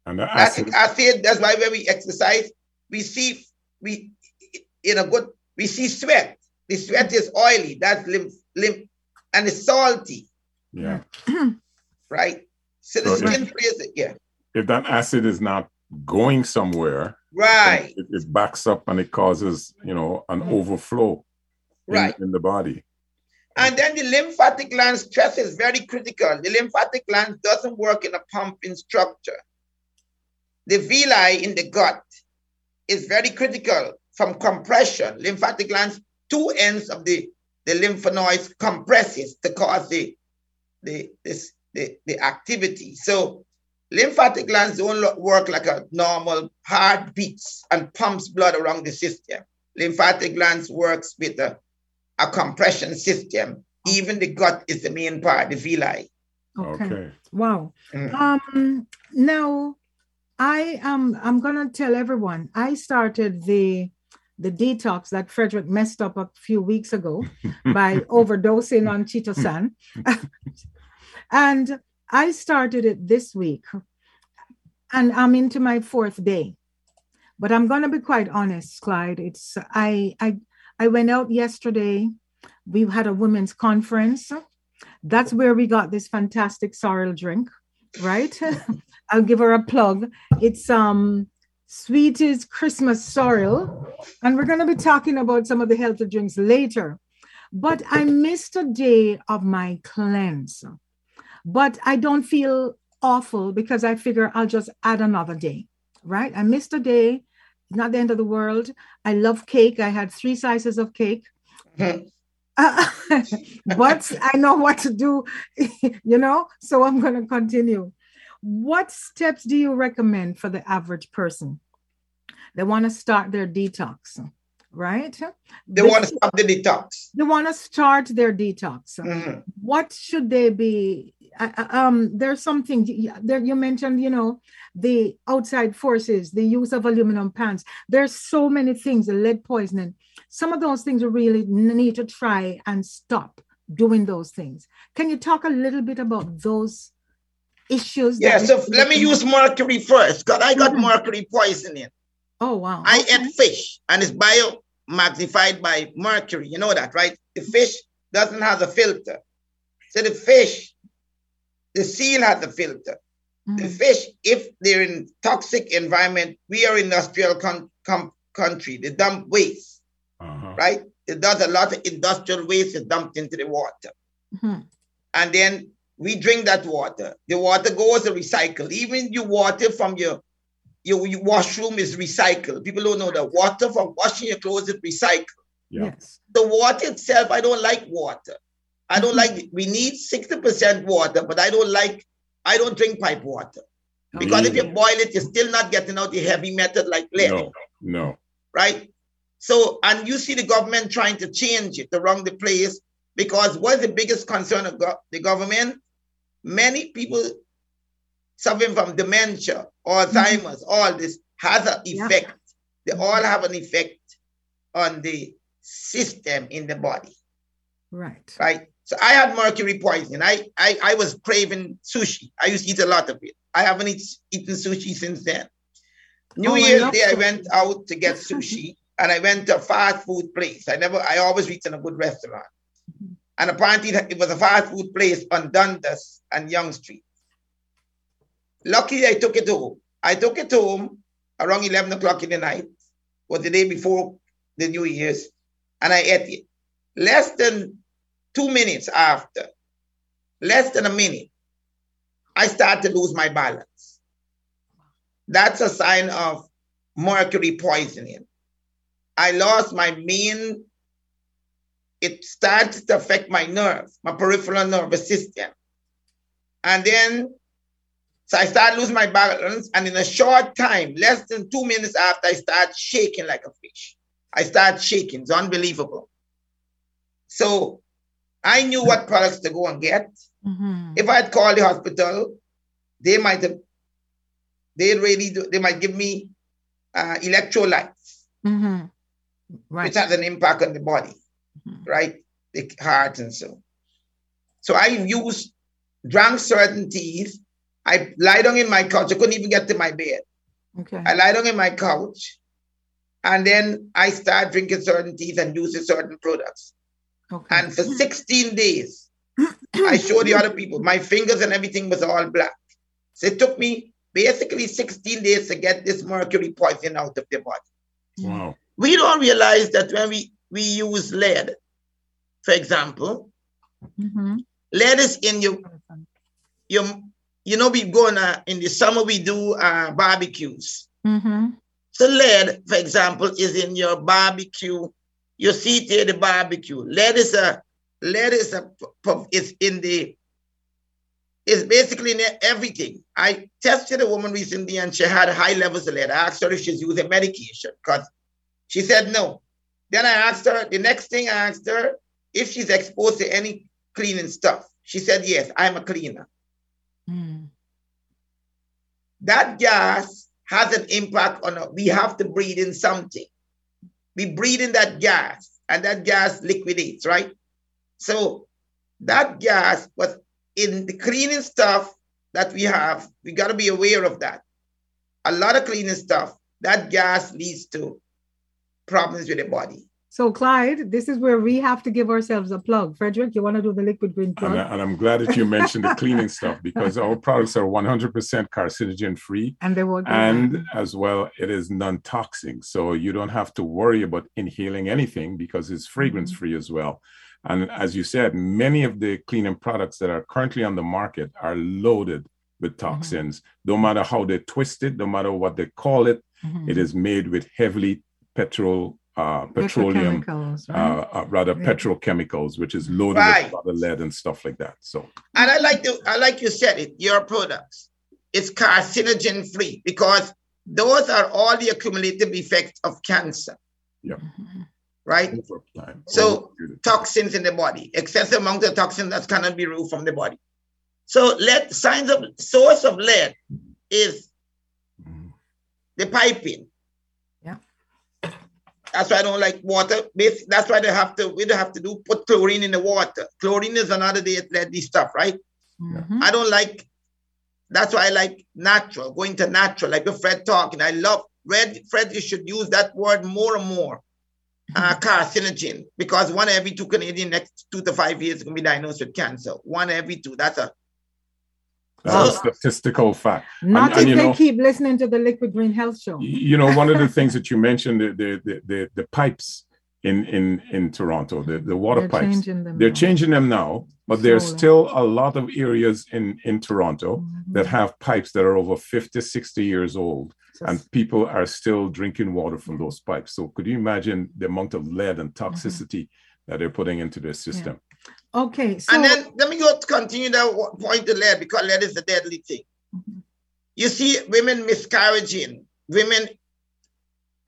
And the acid, Lactic acid, that's why when we exercise, we see we in a good we see sweat. The sweat is oily, that's lymph, lymph, and it's salty, yeah. (clears throat) right? So the So skin plays it, yeah. If that acid is not going somewhere, Right, it, it backs up and it causes, you know, an mm. overflow in, right. in the body. And then the lymphatic gland stress is very critical. The lymphatic gland doesn't work in a pumping structure. The villi in the gut is very critical from compression. Lymphatic glands, two ends of the, the lymph nodes compresses to cause the, the, this, the, the activity. So lymphatic glands don't lo- work like a normal heart beats and pumps blood around the system. Lymphatic glands works with a a compression system. Even the gut is the main part, the villi. Okay. Okay. Wow. Mm. Um now I am I'm gonna tell everyone I started the the detox that Frederick messed up a few weeks ago (laughs) by overdosing on chitosan. (laughs) and I started it this week and I'm into my fourth day. But I'm gonna be quite honest, Clyde. It's I I I went out yesterday. We had a women's conference. That's where we got this fantastic sorrel drink. right? (laughs) I'll give her a plug. It's um Sweetie's Christmas Sorrel, and we're going to be talking about some of the healthy drinks later. But I missed a day of my cleanse, but I don't feel awful because I figure I'll just add another day, right? I missed a day, not the end of the world. I love cake. I had three slices of cake. Mm-hmm. (laughs) Uh, but I know what to do, (laughs) you know, so I'm going to continue. What steps do you recommend for the average person? They want to start their detox, right? They, want to start the detox. They want to start their detox. Mm-hmm. What should they be? Um, there's something there. You mentioned, you know, the outside forces, the use of aluminum pans. There's so many things, the lead poisoning. Some of those things we really need to try and stop doing those things. Can you talk a little bit about those issues? Yeah, so let me use mercury first, because I got mm-hmm. mercury poisoning. Oh, wow. I okay. ate fish and it's bio magnified by mercury. You know that, right? The fish doesn't have a filter. So the fish, the seal has a filter. Mm-hmm. The fish, if they're in toxic environment, we are industrial con- com- country. They dump waste, uh-huh. right? It does a lot of industrial waste is dumped into the water. Mm-hmm. And then we drink that water. The water goes to recycle. Even your water from your your, your washroom is recycled. People don't know that water from washing your clothes is recycled. Yes. The water itself, I don't like water. I don't like. We need 60% water, but I don't like, I don't drink pipe water. Because if you boil it, you're still not getting out the heavy metal like lead. No, no. Right? So, and you see the government trying to change it around the place because what's the biggest concern of go- the government? Many people suffering from dementia, Alzheimer's, mm-hmm. all this has an effect. Yeah. They all have an effect on the system in the body. Right. Right. So I had mercury poisoning. I, I, I was craving sushi. I used to eat a lot of it. I haven't eat, eaten sushi since then. New oh, Year's Day, I went out to get sushi and I went to a fast food place. I never, I always eat in a good restaurant. And apparently it was a fast food place on Dundas and Yonge Street. Luckily, I took it home. I took it home around 11 o'clock in the night, was the day before the New Year's, and I ate it. Less than two minutes after, less than a minute, I start to lose my balance. That's a sign of mercury poisoning. I lost my main, it started to affect my nerve, my peripheral nervous system. And then so I start losing my balance, and in a short time, less than two minutes after, I start shaking like a fish. I start shaking. It's unbelievable. So I knew what products to go and get. Mm-hmm. If I'd called the hospital, they might have, they really do, they might give me uh, electrolytes, mm-hmm. right. which has an impact on the body, mm-hmm. right? The heart and so. So I used, drank certain teas I lie down in my couch. I couldn't even get to my bed. Okay. I lie down in my couch, and then I start drinking certain teas and using certain products. Okay. And for 16 days, I showed the other people my fingers and everything was all black. So it took me basically 16 days to get this mercury poison out of the body. Wow. We don't realize that when we, we use lead, for example, mm-hmm. lead is in your, your you know, we go uh, in the summer, we do uh, barbecues. Mm-hmm. So lead, for example, is in your barbecue. You see it here, the barbecue. Lead is a lead is a is in the is basically in everything. I tested a woman recently and she had high levels of lead. I asked her if she's using medication because she said no. Then I asked her, the next thing I asked her if she's exposed to any cleaning stuff. She said, yes, I'm a cleaner. Mm. That gas has an impact on us. We have to breathe in something. We breathe in that gas, and that gas liquidates, right? So that gas was in the cleaning stuff that we have. We got to be aware of that. A lot of cleaning stuff, that gas leads to problems with the body. So, Clyde, this is where we have to give ourselves a plug. Frederick, you want to do the liquid green plug? And, I, and I'm glad that you mentioned the cleaning stuff because our products are 100% carcinogen free. And they will. And as well, it is non toxic. So you don't have to worry about inhaling anything because it's fragrance free mm-hmm. as well. And as you said, many of the cleaning products that are currently on the market are loaded with mm-hmm. toxins. Mm-hmm. No matter how they twist it, no matter what they call it, mm-hmm. it is made with heavily petrol uh, petroleum, right? uh, uh, rather yeah. petrochemicals, which is loaded right. with lead and stuff like that. So, and I like to, I like you said it. Your products, it's carcinogen free because those are all the accumulative effects of cancer. Yeah. Mm-hmm. Right. So toxins in the body, excessive amount of toxins that cannot be removed from the body. So lead signs of source of lead is mm-hmm. the piping that's why I don't like water. That's why they have to. We don't have to do put chlorine in the water. Chlorine is another deadly stuff, right? Mm-hmm. I don't like. That's why I like natural, going to natural, like the Fred talking. I love Fred. Fred, you should use that word more and more. Uh, mm-hmm. carcinogen, because one every two Canadian next two to five years to be diagnosed with cancer. One every two. That's a that's a statistical fact. Not and, if and, they know, keep listening to the Liquid Green Health Show. You know, one of the things that you mentioned, the the the, the pipes in in in Toronto, the, the water they're pipes, changing they're now. changing them now, but Slowly. there's still a lot of areas in in Toronto mm-hmm. that have pipes that are over 50, 60 years old. Just, and people are still drinking water from those pipes. So could you imagine the amount of lead and mm-hmm. toxicity mm-hmm. that they're putting into their system? Yeah. Okay. So, and then let me go to continue that point to lead because lead is a deadly thing. Mm-hmm. You see women miscarrying, women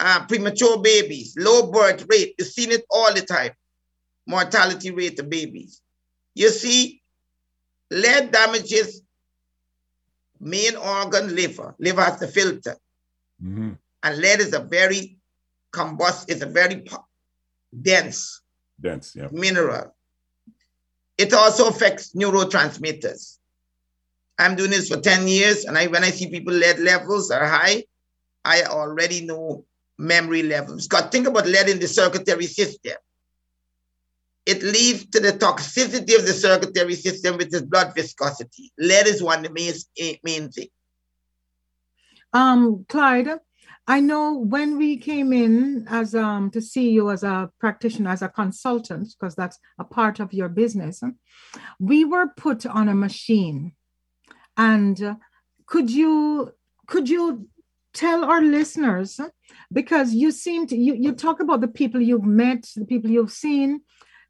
uh, premature babies, low birth rate. You've seen it all the time. Mortality rate of babies. You see, lead damages main organ liver. Liver has to filter. Mm-hmm. And lead is a very combust, it's a very dense, dense yeah. mineral. It also affects neurotransmitters. I'm doing this for 10 years, and I, when I see people lead levels are high, I already know memory levels. Because think about lead in the circulatory system. It leads to the toxicity of the circulatory system, which is blood viscosity. Lead is one of the main, main thing. Um, Clyde, I know when we came in as um to see you as a practitioner, as a consultant, because that's a part of your business, we were put on a machine. And uh, could you could you tell our listeners because you seem to you, you talk about the people you've met, the people you've seen.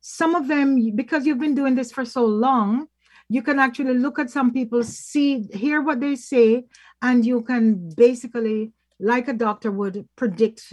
Some of them, because you've been doing this for so long, you can actually look at some people, see, hear what they say, and you can basically like a doctor would predict,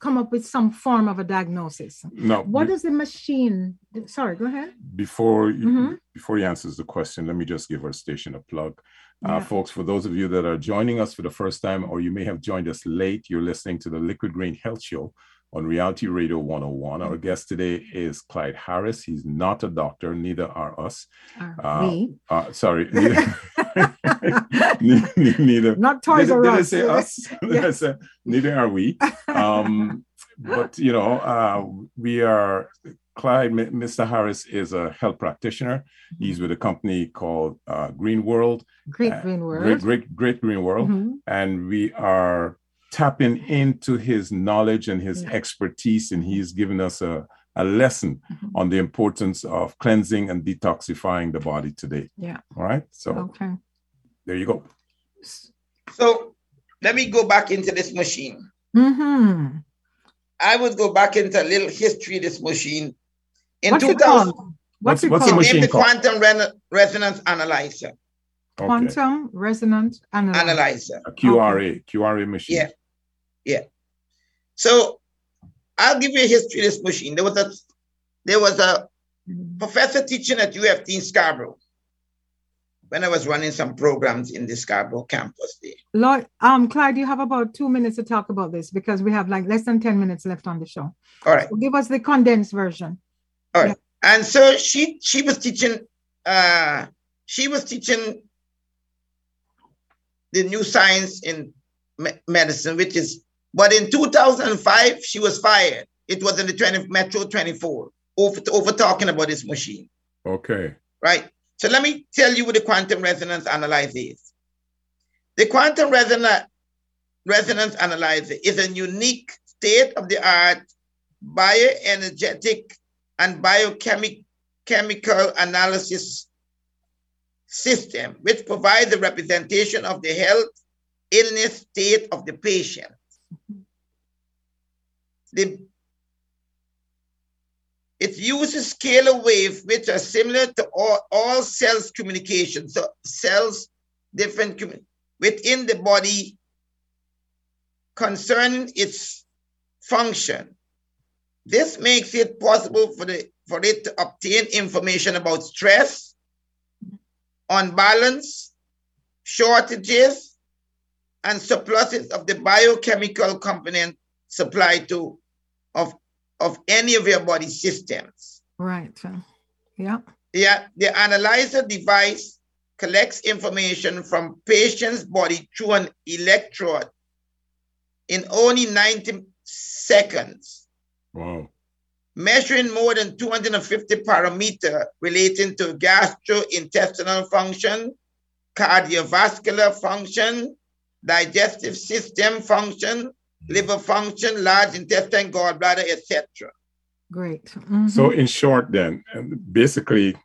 come up with some form of a diagnosis. No. What does the machine? Sorry, go ahead. Before you, mm-hmm. before he answers the question, let me just give our station a plug. Uh. Folks, for those of you that are joining us for the first time, or you may have joined us late, you're listening to the Liquid Green Health Show on Reality Radio 101. Our guest today is Clyde Harris. He's not a doctor, neither are us. Are uh, we? Uh, sorry. Neither, (laughs) (laughs) neither, Not Toys did, R Us. Did I say us? (laughs) (laughs) neither are we. Um, but, you know, uh, we are, Clyde, Mr. Harris is a health practitioner. He's with a company called uh, Green World. Great uh, Green World. Great, great, great Green World. Mm-hmm. And we are tapping into his knowledge and his yeah. expertise, and he's given us a, a lesson mm-hmm. on the importance of cleansing and detoxifying the body today. Yeah. All right. So okay. there you go. So let me go back into this machine. Mm-hmm. I would go back into a little history of this machine. In What's 2000, What's, what's, the machine the quantum re- resonance analyzer. Quantum resonance analyzer. analyzer. A QRA, okay. QRA machine. Yeah. Yeah. So I'll give you a history of this machine. There was a there was a professor teaching at U of T in Scarborough when I was running some programs in the Scarborough campus there. Lord, um, Clyde, you have about two minutes to talk about this because we have like less than 10 minutes left on the show. All right. So give us the condensed version. All right. Yeah. And so she she was teaching uh she was teaching the new science in me- medicine, which is but in 2005, she was fired. It was in the 20 Metro 24 over, over talking about this machine. Okay. Right. So let me tell you what the quantum resonance analyzer is. The quantum resonance resonance analyzer is a unique state of the art bioenergetic and biochemical analysis system, which provides a representation of the health illness state of the patient. The, it uses scalar waves which are similar to all, all cells communication. So cells, different within the body concerning its function. This makes it possible for, the, for it to obtain information about stress, unbalance, shortages, and surpluses of the biochemical component supplied to of, of any of your body systems. Right. Yeah. Yeah. The analyzer device collects information from patient's body through an electrode in only 90 seconds. Wow. Measuring more than 250 parameters relating to gastrointestinal function, cardiovascular function, digestive system function, liver function, large intestine, gallbladder, etc. Great. Mm-hmm. So, in short, then, basically,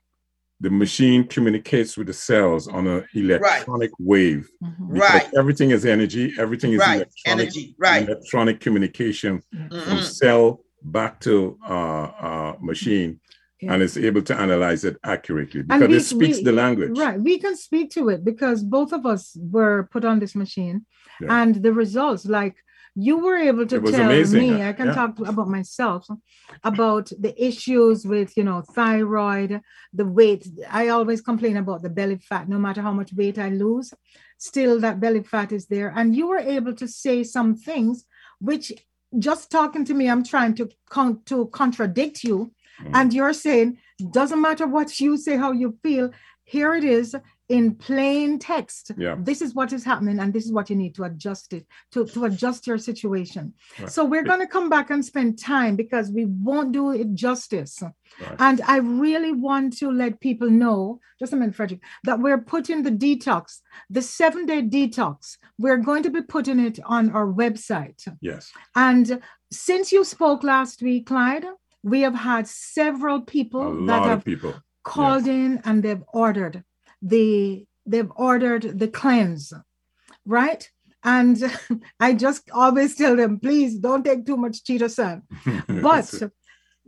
the machine communicates with the cells on an electronic right. wave. Mm-hmm. Right. Everything is energy. Everything is right. electronic, energy. Right. electronic communication mm-hmm. from cell back to uh, uh, machine. Yeah. And it's able to analyze it accurately because we, it speaks we, the language. Right. We can speak to it because both of us were put on this machine yeah. and the results, like you were able to tell amazing. me i can yeah. talk about myself about the issues with you know thyroid the weight i always complain about the belly fat no matter how much weight i lose still that belly fat is there and you were able to say some things which just talking to me i'm trying to con- to contradict you mm. and you're saying doesn't matter what you say how you feel here it is in plain text yeah. this is what is happening and this is what you need to adjust it to, to adjust your situation right. so we're going to come back and spend time because we won't do it justice right. and i really want to let people know just a minute frederick that we're putting the detox the seven day detox we're going to be putting it on our website yes and since you spoke last week clyde we have had several people that have people. called in and they've ordered the they've ordered the cleanse, right? And (laughs) I just always tell them, please don't take too much chitosan. (laughs) but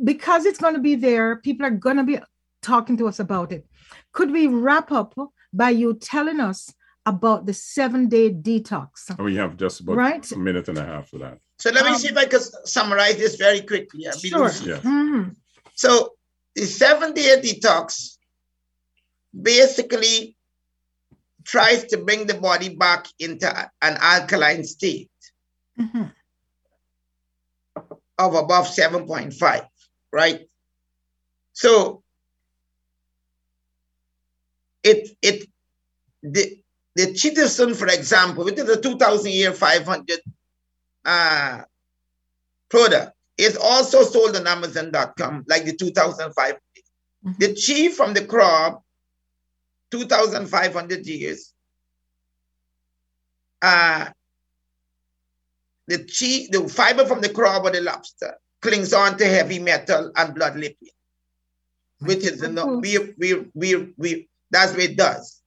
because it's going to be there, people are going to be talking to us about it. Could we wrap up by you telling us about the seven day detox? We have just about right? a minute and a half for that. So let me um, see if I can summarize this very quickly. Sure. Yes. Mm-hmm. So the seven day detox basically tries to bring the body back into an alkaline state mm-hmm. of above 7.5, right? So it it the the chitosan, for example, which is a 2000 year 500 uh, product, is also sold on Amazon.com, like the 2005. Mm-hmm. The chi from the crab 2,500 years, uh, the the fiber from the crab or the lobster clings on to heavy metal and blood lipid, which is the no, we, we, we, we, that's what it does.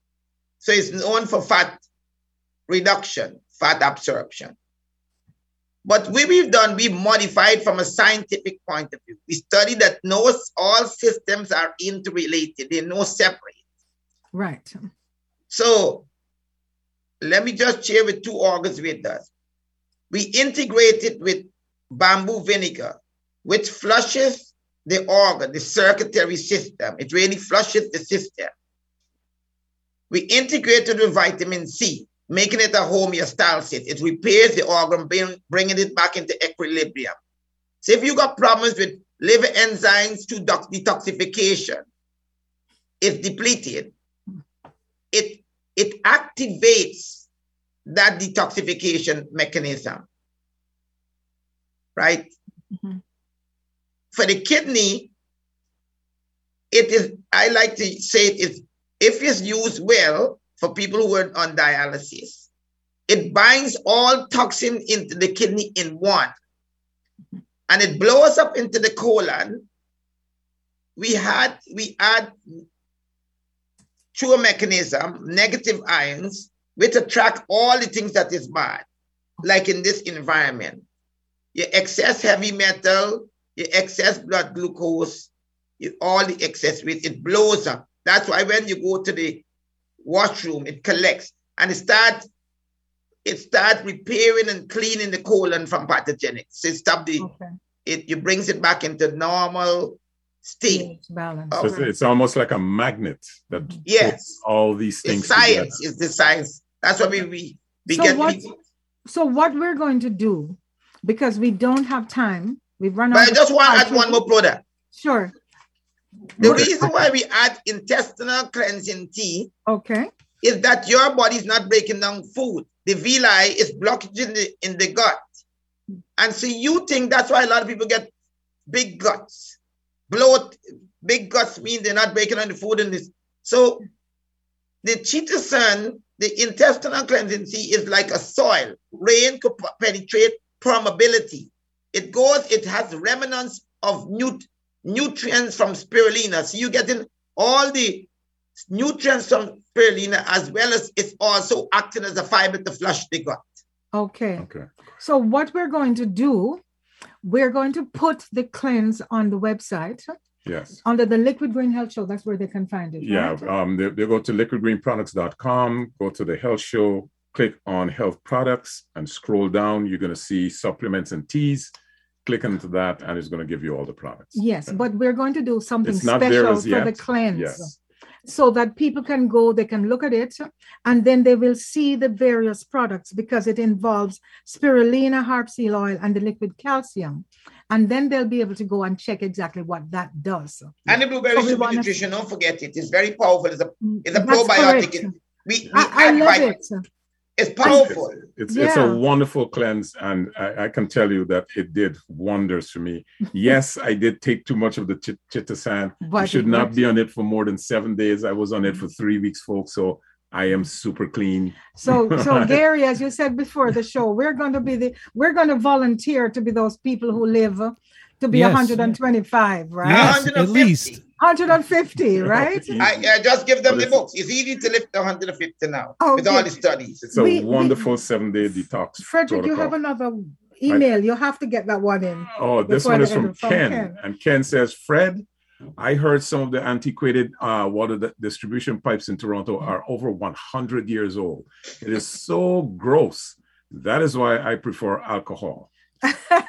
So it's known for fat reduction, fat absorption. But what we've done, we've modified from a scientific point of view. We study that no, all systems are interrelated, they're no separate. Right. So let me just share with two organs with us. We integrate it with bamboo vinegar, which flushes the organ, the circulatory system. It really flushes the system. We integrate it with vitamin C, making it a homeostasis. It repairs the organ, bring, bringing it back into equilibrium. So if you got problems with liver enzymes to detoxification, it's depleted it it activates that detoxification mechanism right mm-hmm. for the kidney, it is, I like to say it is, if it's used well for people who are on dialysis, it binds all toxin into the kidney in one. And it blows up into the colon. We had, we add through a mechanism, negative ions, which attract all the things that is bad, like in this environment. Your excess heavy metal, your excess blood glucose, your, all the excess weight, it blows up. That's why when you go to the washroom, it collects and it starts it start repairing and cleaning the colon from pathogenics. So it stop the okay. it, it brings it back into normal state. balance. Oh, so it's, it's, almost like a magnet that mm-hmm. yes all these things. It's science is the science. That's what we we, we so get. What, so what we're going to do, because we don't have time, we've run but out. I just want to add one more product. Sure. The okay. reason why we add intestinal cleansing tea okay. is that your body is not breaking down food. The villi is blockage in the, in the gut. And so you think that's why a lot of people get big guts. Bloat, big guts mean they're not breaking down the food in this. So the chitosan, the intestinal cleansing tea is like a soil. Rain could penetrate permeability. It goes, it has remnants of nut- nutrients from spirulina. So you're getting all the nutrients from spirulina as well as it's also acting as a fiber to flush the gut. Okay. Okay. So what we're going to do, we're going to put the cleanse on the website. Yes. Under the Liquid Green Health Show, that's where they can find it. Yeah. right? Um, they, they go to liquidgreenproducts.com, go to the health show, click on health products, and scroll down. You're going to see supplements and teas. Click into that, and it's going to give you all the products. Yes, but we're going to do something It's not there special for yet. the cleanse. Yes. So that people can go, they can look at it, and then they will see the various products because it involves spirulina, harp seal oil, and the liquid calcium. And then they'll be able to go and check exactly what that does. And the blueberry So super nutrition, don't forget it. It's very powerful. It's a it's a probiotic. It, we, we I, I add love it. It's powerful. It's it's a wonderful cleanse, and I, I can tell you that it did wonders for me. Yes, I did take too much of the chit- chitosan. You But should not works. be on it for more than seven days. I was on it for mm-hmm. three weeks, folks. So I am super clean. So, so (laughs) Gary, as you said before the show, we're going to be the we're going to volunteer to be those people who live to be Yes. 125, right? Yes, at least. 150, right? I, I just give them the books. It's easy to lift 150 now with all the studies. It's a We- we- wonderful seven day detox. Frederick, you have another email. You'll have to get that one in. Oh, this one is from from Ken. Ken. And Ken says, Fred, I heard some of the antiquated uh, water distribution pipes in Toronto are over 100 years old. It is so gross. That is why I prefer alcohol. (laughs)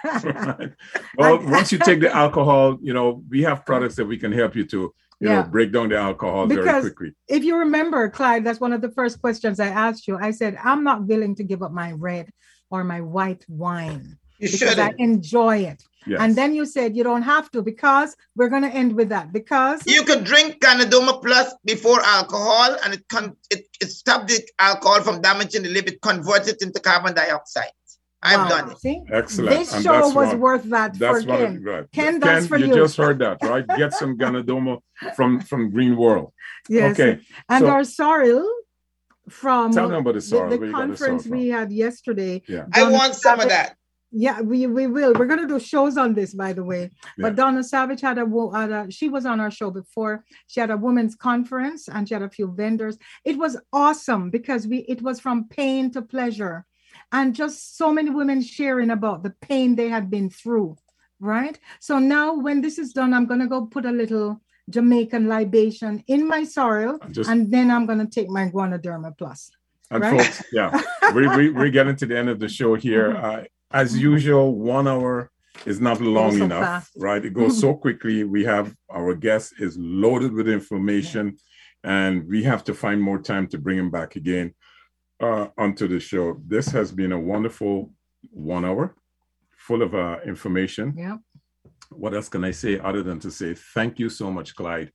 (laughs) well, once you take the (laughs) alcohol, you know, we have products that we can help you to, you Yeah. know, break down the alcohol very quickly. if you remember, Clyde, that's one of the first questions I asked you. I said, I'm not willing to give up my red or my white wine You because I shouldn't. enjoy it. Yes. And then you said you don't have to because we're going to end with that because You could drink Ganoderma Plus before alcohol, and it can it, it stops the alcohol from damaging the liver. It converts it into carbon dioxide. I've Wow. done it. See? Excellent. This And show was one- worth that That's for one Ken. right. Ken, that's for you. you. just heard that, (laughs) right? Get some Ganoderma from from Green World. Yes. Okay. And so- our sorrel from Tell them about the the, sorrel. the Where you the conference sorrel we had yesterday. Yeah. I want some of that. Yeah, we, we will. We're gonna do shows on this, by the way. Yeah. But Donna Savage had a, had a she was on our show before. She had a women's conference and she had a few vendors. It was awesome because we it was from pain to pleasure, and just so many women sharing about the pain they had been through. Right. So now when this is done, I'm gonna go put a little Jamaican libation in my sorrel, And just and then I'm gonna take my Ganoderma Plus. And Right? folks, yeah, we, we, we're getting to the end of the show here. Uh, as usual, one hour is not long so enough, fast. right? It goes so quickly. We have our guest is loaded with information, and we have to find more time to bring him back again uh, onto the show. This has been a wonderful one hour full of uh, information. Yeah. What else can I say other than to say thank you so much, Clyde?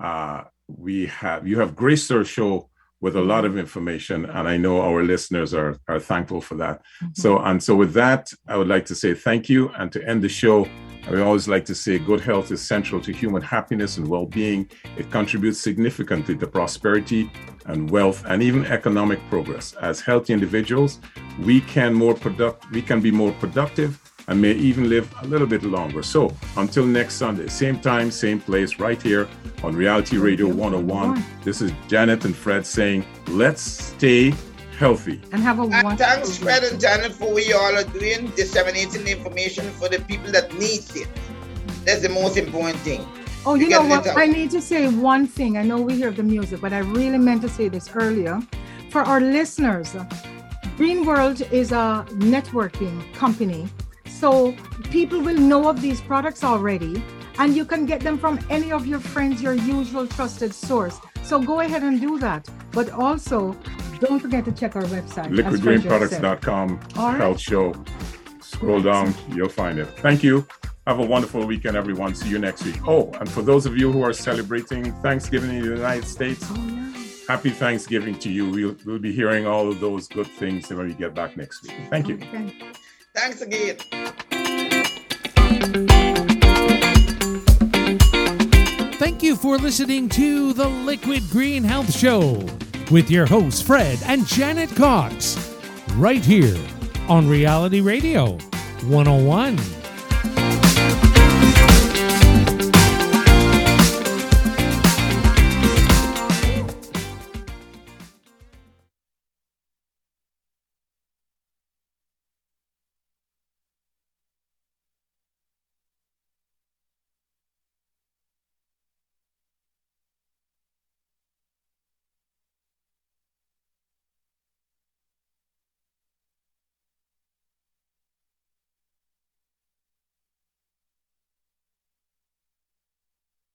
Uh, we have you have graced our show with a lot of information, and I know our listeners are are thankful for that. So and so with that, I would like to say thank you, and to end the show, I always like to say good health is central to human happiness and well being. It contributes significantly to prosperity and wealth and even economic progress. As healthy individuals, we can more product we can be more productive and may even live a little bit longer. So until next Sunday, same time, same place, right here on Reality Radio 101. This is Janet and Fred saying, let's stay healthy. And have a And wonderful thanks, Fred and Janet, for what you all are doing, disseminating the information for the people that needs it. That's the most important thing. Oh, you You know what? I need to say one thing. I know we hear the music, but I really meant to say this earlier. For our listeners, Green World is a networking company. So people will know of these products already, and you can get them from any of your friends, your usual trusted source. So go ahead and do that. But also, don't forget to check our website. as Fred just. LiquidGreenProducts.com All right. health show. Scroll down, you'll find it. Thank you. Have a wonderful weekend, everyone. See you next week. Oh, and for those of you who are celebrating Thanksgiving in the United States, Oh, yeah. happy Thanksgiving to you. We'll, we'll be hearing all of those good things when we get back next week. Thank you. Okay. Thanks again. Thank you for listening to the Liquid Green Health Show with your hosts, Fred and Janet Cox, right here on Reality Radio 101.